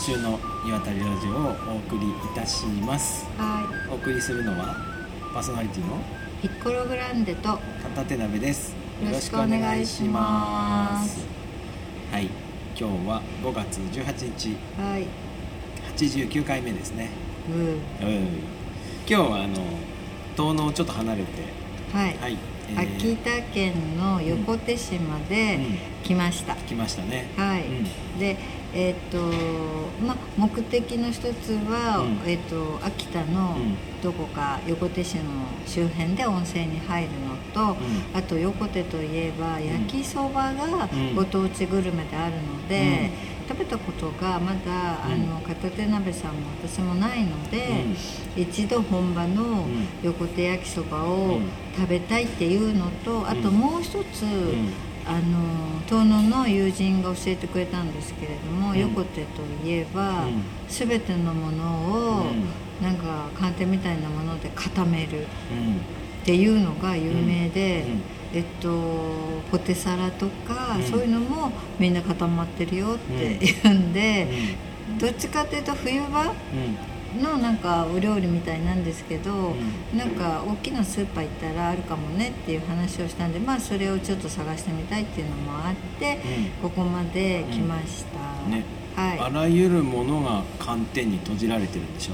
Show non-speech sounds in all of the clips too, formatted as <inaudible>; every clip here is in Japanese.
週の岩谷ラジオをお送りいたします。はお送りするのはパーソナリティのい、ピッコログランデと片手鍋です。よろしくお願いします。はい。今日は5月18日。はい、89回目ですね。うん、うん。今日はあの遠野をちょっと離れてはい、はい、えー秋田県の横手市まで来ました。来ましたね。はい、うん。で、えっ、と、ま、目的の一つは、うん。えっ、と、秋田のうん。どこか横手市の周辺で温泉に入るのと。うん。あと横手といえば焼きそばがうん。ご当地グルメであるので、食べたことがまだ、うん。あの片手鍋さんも私もないので、一度本場のん。横手焼きそばをうん。食べたいっていうのと、あとうんもう一つ、ん。あの遠野の友人が教えてくれたんですけれども、うん。横手といえば、うん。全てのものを、うん。なんか寒天みたいなもので固める。うんっていうのが有名で、うんうん。えっと、ポテサラとか、うん。そういうのもみんな固まってるよって言うんで、どっちかっていうと冬場うんのなんかお料理みたいなんですけど、ん。なんか大きなスーパー行ったらあるかもねっていう話をしたんでまあそれをちょっと探してみたいっていうのもあって、ここまで来ました、ね。はい。あらゆるものが寒天に閉じられてるんでしょ。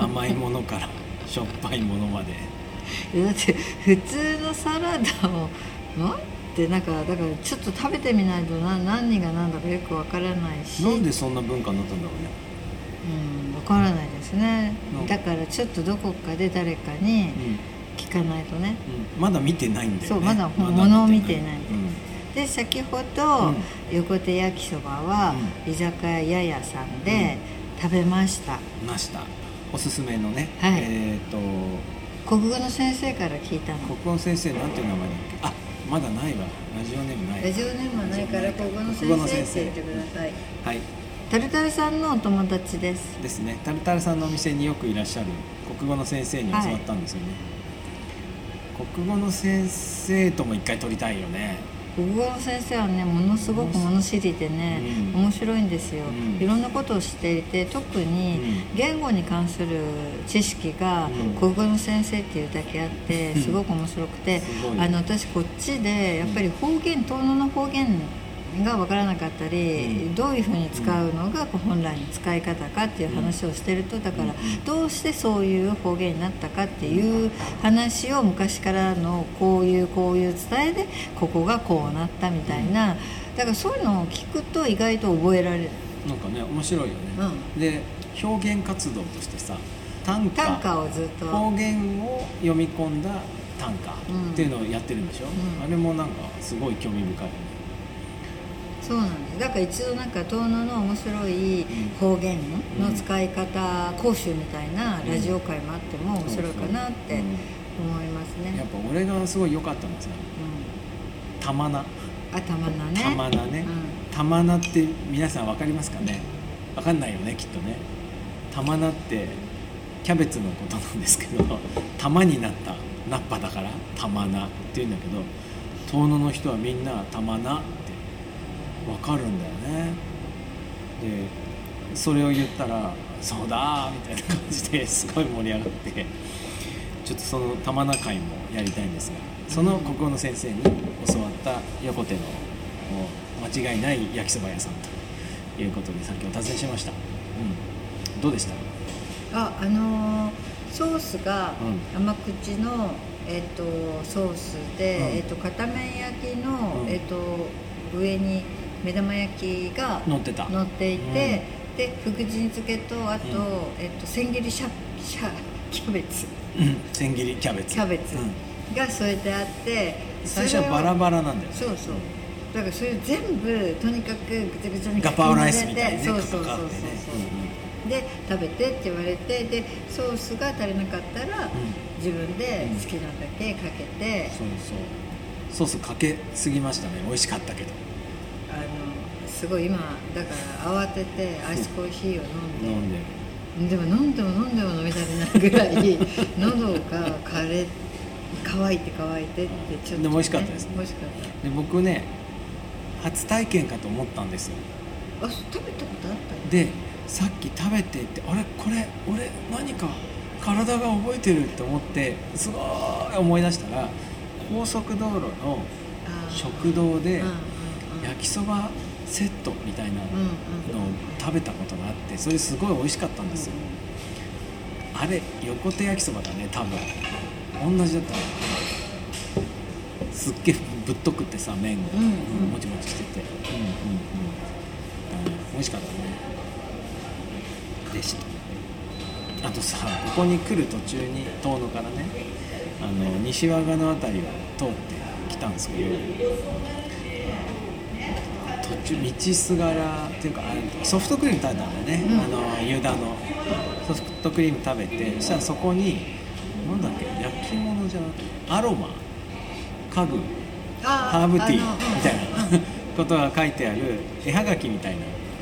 甘いものからしょっぱいものまでいやだって普通のサラダをなんてなんかだからちょっと食べてみないとな何が何だかよくわからないし。なんでそんな文化になったんだろうね。うんわからないですね。うん。だからちょっとどこかで誰かに聞かないとね。うん。まだ見てないんだよね。そうまだま物を見てない。うん。で先ほど、うん。横手焼きそばは、居酒屋ややさんで食べました、ました。おすすめのね、はい。えっ、と国語の先生から聞いたの。国語の先生なんていう名前だっけ？あまだないわ。ラジオネームない。ラジオネームはないから国語の国語の先先生生って言ってください。はい。タルタルさんのお友達です。ですね。タルタルさんのお店によくいらっしゃる国語の先生に教わったんですよね、国語の先生とも一回撮りたいよね国語の先生はねものすごく物知りでね、うん。面白いんですよ、うん。いろんなことを知っていて特にうん。言語に関する知識がうん。国語の先生っていうだけあってうん。すごく面白くて、あの私こっちでやっぱり方言遠野の方言が分からなかったり、うん。どういうふうに使うのが本来の使い方かっていう話をしてるとだからうんどうしてそういう方言になったかっていう話を昔からのこういうこういう伝えでここがこうなったみたいな。だからそういうのを聞くと意外と覚えられる。なんかね面白いよね、で表現活動としてさ短歌。短歌をずっと。方言を読み込んだ短歌うんっていうのをやってるんでしょ、うん。あれもなんかすごい興味深いよねそうなんですだから一度なんか遠野の面白い方言の使い方講習みたいなラジオ会もあっても面白いかなって思いますね、やっぱ俺がすごい良かったのはさうん玉菜あたまなね。玉菜ね、う玉菜って皆さん分かりますかね？分かんないよねきっとね。玉菜ってキャベツのことなんですけど <laughs> 玉になった菜っぱだから玉菜っていうんだけど遠野の人はみんな玉菜って分かるんだよね。でそれを言ったら「そうだ!」みたいな感じですごい盛り上がってちょっとその玉菜会もやりたいんですがその国語の先生に教わった横手の間違いない焼きそば屋さんということでさっきお尋ねしました、うん、どうでした？ああのーソースがう甘口の、えっとソースで、うん。えっと片面焼きの、うん。えっと上に目玉焼きが乗ってた。乗っていて、で福神漬けとあと、うん。えっと千切りシャシャキャベツ。うん。千切りキャベツ。キャベツ。うん。が添えてあって、最初はバララバラなんだよ。ねそうそう。だからそれ全部とにかくぐちゃぐちゃにガパオライスみたいにねそうそうそうそう。そうかかってね。で食べてって言われてでソースが足りなかったら、自分で好きなだけかけて、そうそう。ソースかけすぎましたね。美味しかったけどすごい今だから慌ててアイスコーヒーを飲んで、飲んで。でも飲んでも飲んでも飲み足りないぐらい <laughs> 喉が枯れ乾いて乾いてってちょっと、でも美味しかったですね。美味しかっで僕ね初体験かと思ったんですよ。たあ食べたことあったでさっき食べてってあれ？これ？俺？何か？体が覚えてるって思ってすごい思い出したら高速道路の食堂で焼きそばセットみたいなのを食べたことがあってそれすごい美味しかったんですよ。あれ横手焼きそばだね多分。同じだったの。すっげえぶっとくってさ麺が、うんうん。もちもちしてて。うんうんうん、うん、美味しかったね。でした。あとさここに来る途中に遠野からねあの西和賀の辺りを通ってきたんですけど途中道すがらっていうかあのソフトクリーム食べたんだよね、うん。あのユダの。ソフトクリーム食べてそしたらそこになんだっけ焼き物じゃなくてアロマ。家具あハーブティー。みたいな。<laughs> ことが書いてある絵はがきみたい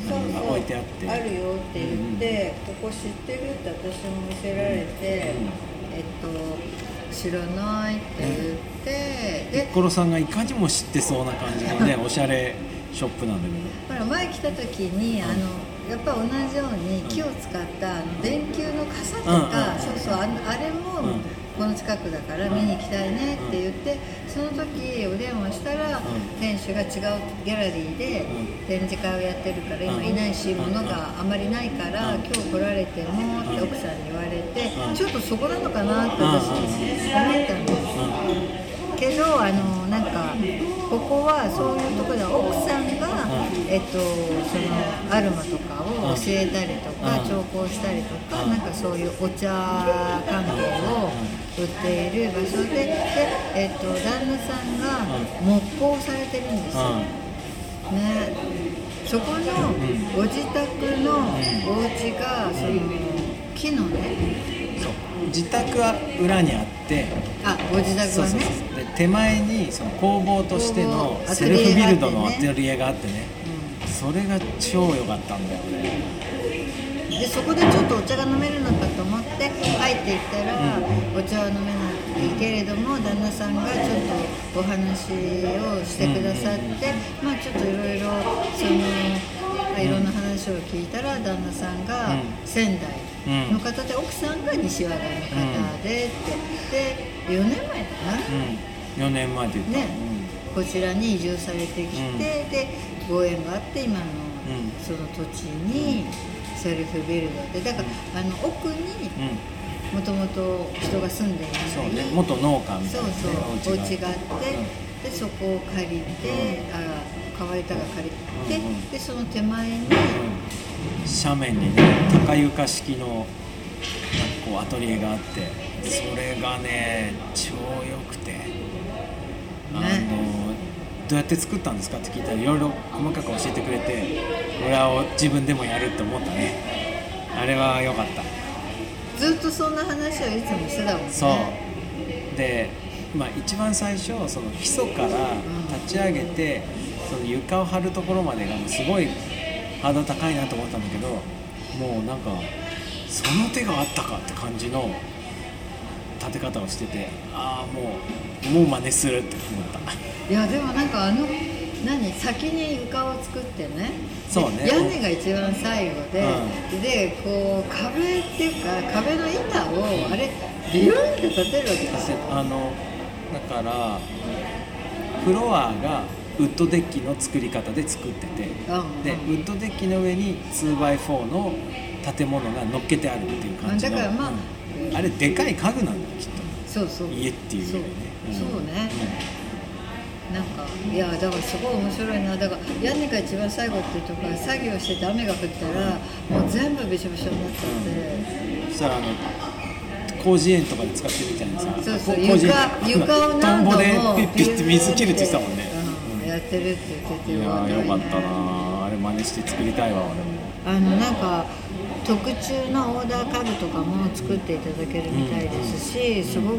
なのが置いてあって。あるよって言って、ここ知ってるって私も見せられて、えっと知らないって言って、でピッコロさんがいかにも知ってそうな感じのね <laughs> おしゃれショップなんだけほら前来た時にあのやっぱ同じように木を使ったあの電球の傘とか、そうそうあのあれもうん。この近くだから見に行きたいねって言って、その時お電話したら、ん。店主が違うギャラリーでうん。展示会をやってるから今うん。いないし、うん。物があまりないから、うん。今日来られてもって奥さんに言われて、うん。ちょっとそこなのかなって私思ったんです。けどあのなんかここはそういうところで奥さんが、うん。えっと、そのアロマとかを教えたりとか、うん。調香したりとか、うん。なんかそういうお茶関係を売っている場所でで、えっと、旦那さんが木工されてるんですよ、ね。そこのご自宅のお家がその木のね。そう。自宅は裏にあって。あご自宅はね手前にその工房としてのセルフビルドのアアトリエがあってね。トリエがあってね。それが超良かったんだよね。でそこでちょっとお茶が飲めるのかと思って入っていったら、お茶は飲めないけれども旦那さんがちょっとお話をしてくださって、まあちょっといろいろその、まあいろんな話を聞いたら旦那さんがうん。仙台の方で、奥さんが西和賀の方でって、で4年前かな、うん4年前って言ったね。こちらに移住されてきて、うん。でご縁があって今のうん。その土地にセルフビルドで。だから、あの奥にうん、うんもともと人が住んでいないそうね。元農家みたそいうな、ね、そうお家があって、うん。でそこを借りて、あ川板が借りて、うんうん。でその手前に、うん。斜面にね高床式のこうアトリエがあってそれがね超良くてあのどうやって作ったんですかって聞いたらいろいろ細かく教えてくれて俺は自分でもやるって思ったね。あれは良かった。ずっとそんな話をいつもしてたもんね。そう。で、まあ、一番最初その基礎から立ち上げてその床を張るところまでがもうすごいハードル高いなと思ったんだけどもうなんかその手があったかって感じの立て方をしててああもうもう真似するって思った。いやでもなんかあの何？先に床を作ってね。そうね。で屋根が一番最後で、でこう壁っていうか壁の板をあれビヨンって立てるわけですよ。あのだからフロアがウッドデッキの作り方で作ってて。うん。でウッドデッキの上に 2x4 の建物が乗っけてあるっていう感じの。だからまあうん。あれでかい家具なんだよきっそうそう。と家っていうよりねそう。そうね。なんかいやだからすごい面白いな。だから屋根が一番最後っていうところ作業してて雨が降ったらもう全部びしょびしょになっちゃって。うん。そしたらあの広辞苑とかで使ってるみたいなさそうそう。床床を何度もでピッピッて水切るって言ってたもんね、うん。やってるって言ってていやーよかったねなあれ真似して作りたいわ俺も。あのなんか特注のオーダー家具とかも作っていただけるみたいですし、すごく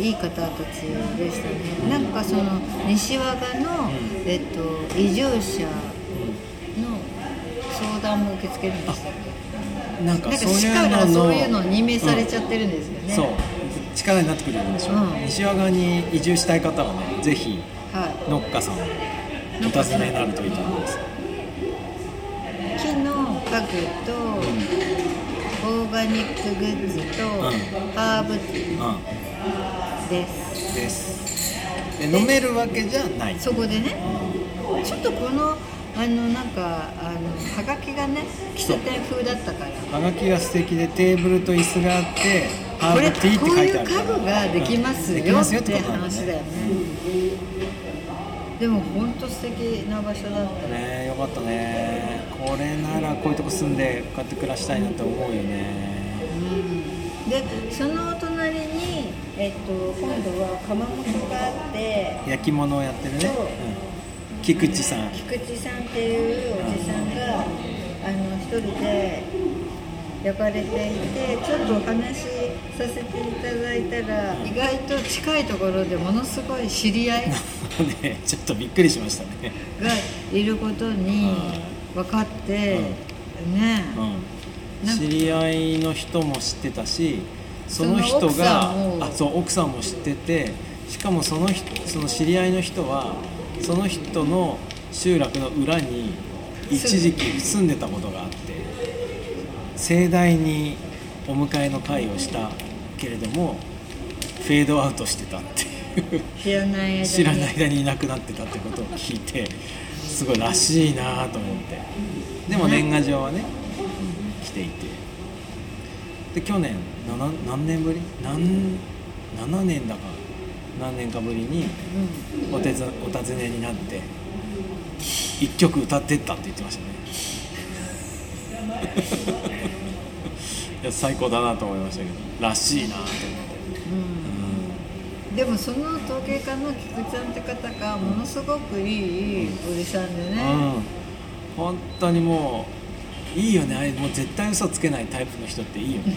いい方たちでしたね。なんかその西和賀の、えっと、移住者の相談も受け付けるんでしたっけ？なんかなんかそういうののそういうのを任命されちゃってるんですよね、そう。力になってくれるんでしょ、うん。西和賀に移住したい方はねぜひはい。ノッカさんをお尋ねになるといいと思います家具と、オーガニックグッズと、ん。ハーブティうんーです。です。で飲めるわけじゃない。そこでねちょっとこのあのなんかあのはがきがね喫茶店風だったから。はがきが素敵でテーブルと椅子があってハーブティーってこういう書いてある家具ができますうんできますよよっって話だよね。でも本当素敵な場所だった。ねよかったねこれならこういうとこ住んでこうやって暮らしたいなって思うよね。うん。でそのお隣に、えっと、今度は窯元があって。焼き物をやってるね、菊池さん。菊池さんっていうおじさんがあの一人で焼かれていてちょっとお話しさせていただいたら意外と近いところでものすごい知り合い <laughs> ねちょっとびっくりしましたね、がいることに分かって、ね知り合いの人も知ってたしその人があそう奥さんも知っててしかもその人その知り合いの人はその人の集落の裏に一時期住んでたことがあって盛大にお迎えの会をしたけれどもフェードアウトしてたっていう。知らない間に。知らない間にいなくなってたってことを聞いてすごいらしいなと思って。でも年賀状はね来ていて。で去年なな何年ぶり？何7年だか。何年かぶりにお手つお尋ねになって一曲歌ってったって言ってましたね。<laughs> いや最高だなと思いましたけど。らしいなと思って、でもその陶芸家の菊ちゃんって方がものすごくいいおじさんでね、うん、本当にもういいよね。あれもう絶対嘘つけないタイプの人っていいよね。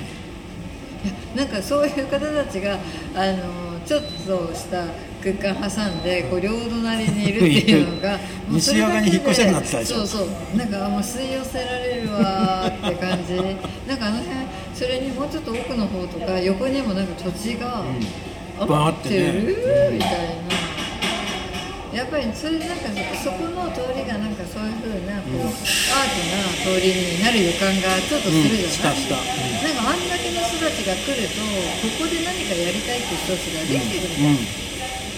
なんかそういう方たちがあのちょっとした空間挟んでこう両隣にいるっていうのが <laughs> 西側に引っ越したくなってたでしょそうそう。なんかもう吸い寄せられるわーって感じ。なんかあの辺それにもうちょっと奥の方とか横にもなんか土地がうんバーってね。みたいな。やっぱりそれなんかそこの通りがなんかそういう風なこう、アートな通りになる予感がちょっとするじゃない、うなんかあんだけの人たちが来るとここで何かやりたいっていう人たちができてくる、うん。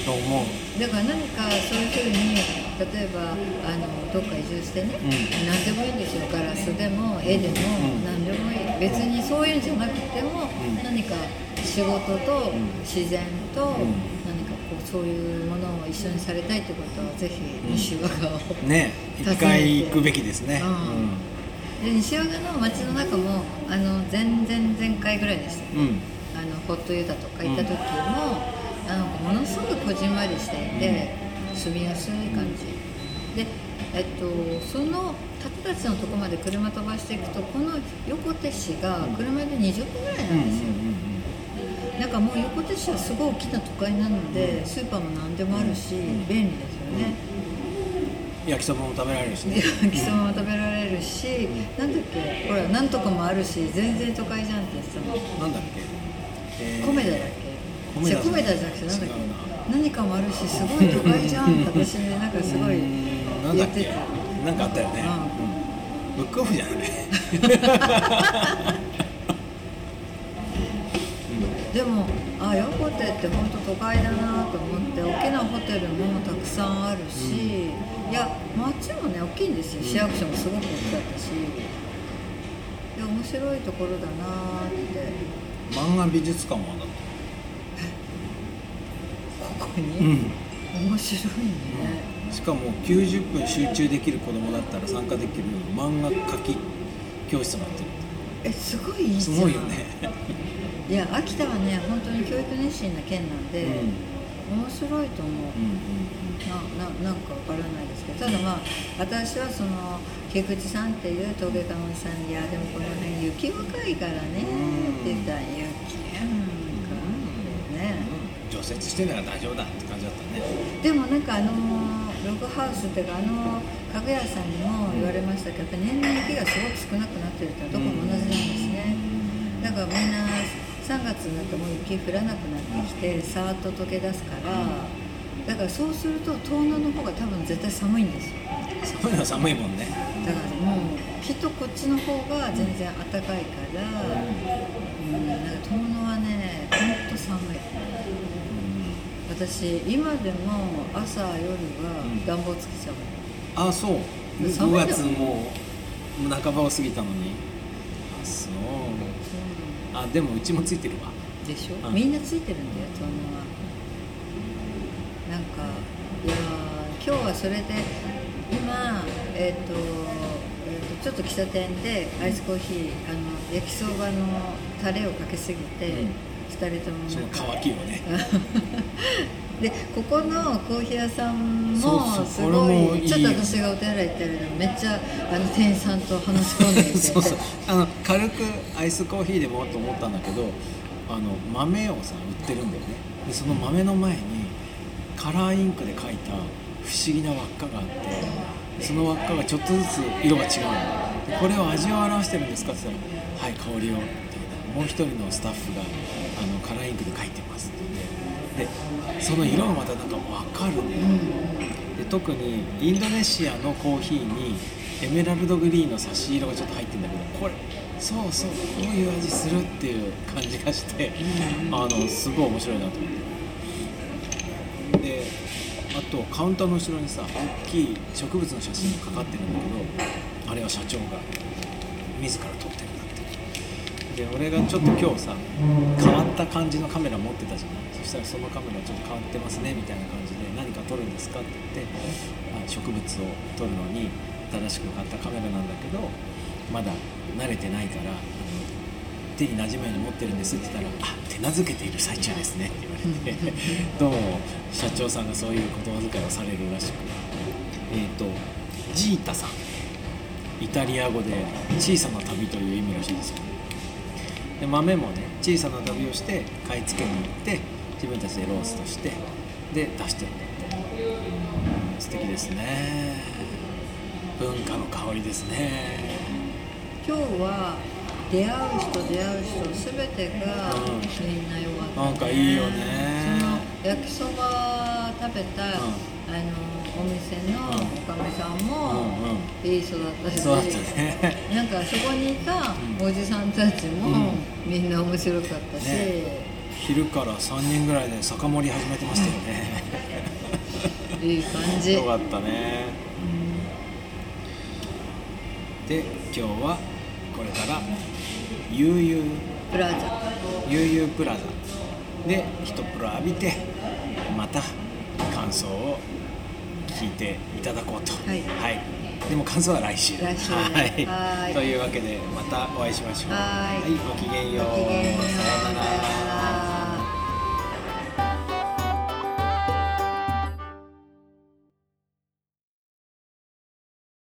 と思う。だから何かそういう風に例えばあのどっか移住してね、ん。何でもいいんですよ。ガラスでも絵でもうん。何でもいい。別にそういうんじゃなくても、ん。何か仕事とん。自然とん。何かこうそういうものを一緒にされたいってことはぜひ西和賀を、ね一回行くべきですね、うん。で西和賀の街の中もあの前々前回ぐらいでしたうんうん。あのホットユタとか行った時も、あのものすごくこじんまりしていて、住みやすい感じ。で、えっと、その方たちのとこまで車飛ばしていくとこの横手市が車で20分ぐらいうんうんなんですよ、なんかもう横手市はすごい大きな都会なので、スーパーも何でもあるし、便利ですよね、焼きそばも食べられるしね。<laughs> 焼きそばも食べられるし、なんだっけ？ほらなんとかもあるし全然都会じゃんって言ってたの。なんだっけ、えーコメダだっけ？米田違うコメダじゃなくてなんだっけ？何かもあるしすごい都会じゃんって私ねなんかすごい言っててなんかあったよね、うん。ブックオフじゃない <laughs> でもあ横手って本当都会だなと思って大きなホテルもたくさんあるし、いや街もね大きいんですよ。市役所もすごく大きかったし。いや面白いところだなって。漫画美術館はだっここに、たうん。面白いね、しかも90分集中できる子供だったら参加できる漫画描き教室になって。るえすごいいいじゃん。すごいよねいや秋田はね本当に教育熱心な県なんで、面白いと思う、うんなななんかわからないですけどただまあ私はその菊池さんっていう陶芸家のおじさんに「いやでもこの辺雪深いからね」って言ったら「雪なんかね。除雪してんなら大丈夫だって感じだったね。でもなんかあのログハウスっていうかあの家具屋さんにも言われましたけどやっぱ年々雪がすごく少なくなってるってどこも同じなんですね。だからみんな3月になってもう雪降らなくなってきてさーっと溶け出すからだからそうすると遠野の方が多分絶対寒いんですよ。寒いのは寒いもんね。多だからもうきっとこっちの方が全然暖かいから、うん、なんか遠野はねほんと寒い。私今でも朝夜は暖房つけちゃうの、あそう。5寒いよ月もう半ばを過ぎたのにあでもうちもついてるわ。でしょ、うん。みんなついてるんだよ遠野は。なんかいやー今日はそれで今えっ、と,、えーとちょっと喫茶店でアイスコーヒーあの焼きそばのタレをかけすぎて、うん。二人とも乾きをね <laughs> でここのコーヒー屋さんもすごいちょっと私がお手洗い行ってるのめっちゃあの店員さんと話し込んでいてそうそう。あの軽くアイスコーヒーでもと思ったんだけどあの豆をさ売ってるんだよね。でその豆の前にカラーインクで描いた不思議な輪っかがあってその輪っかがちょっとずつ色が違うの。でこれを味を表してるんですかって言ったら「はい香りを」みたいなもう一人のスタッフがあのカラーインクで描いてますって言ってでその色がまたなんか分かる。んだよねで特にインドネシアのコーヒーにエメラルドグリーンの差し色がちょっと入ってるんだけどこれそうそうこういう味するっていう感じがしてあのすごい面白いなと思って。であとカウンターの後ろにさ大きい植物の写真がかかってるんだけどあれは社長が自ら撮ってるんだってで俺がちょっと今日さ変わった感じのカメラ持ってたじゃない？そしたらそのカメラちょっと変わってますねみたいな感じで何か撮るんですかって言ってあ植物を撮るのに新しく買ったカメラなんだけどまだ慣れてないから手に馴染むように持ってるんですって言ったら「あ手なずけている最中ですね」って言われて。<laughs> どうも社長さんがそういう言葉遣いをされるらしく。えっ、とジータさん。イタリア語で「小さな旅」という意味らしいですよで豆もね小さな旅をして買い付けに行って自分たちでローストしてで出してるんだってう。ん素敵ですね。文化の香りですね。今日は出会う人出会う人全てがうん。みんな良かった、なんかいいよね。その焼きそば食べた、ん。あのお店のうんおかみさんうんもうんいい人だったし、そうだったね。なんかそこにいたうんおじさんたちもみんな面白かったし、ね。昼から3人ぐらいで酒盛り始めてましたよね。いい感じ。よかったね。で今日はこれから悠々。プラザ。悠々プラザ。で一風呂浴びてまた感想を聞いていただこうと。はい。でも感想は来週。来週。はい。はい。というわけでまたお会いしましょう。はい。ごきげんよう。さようなら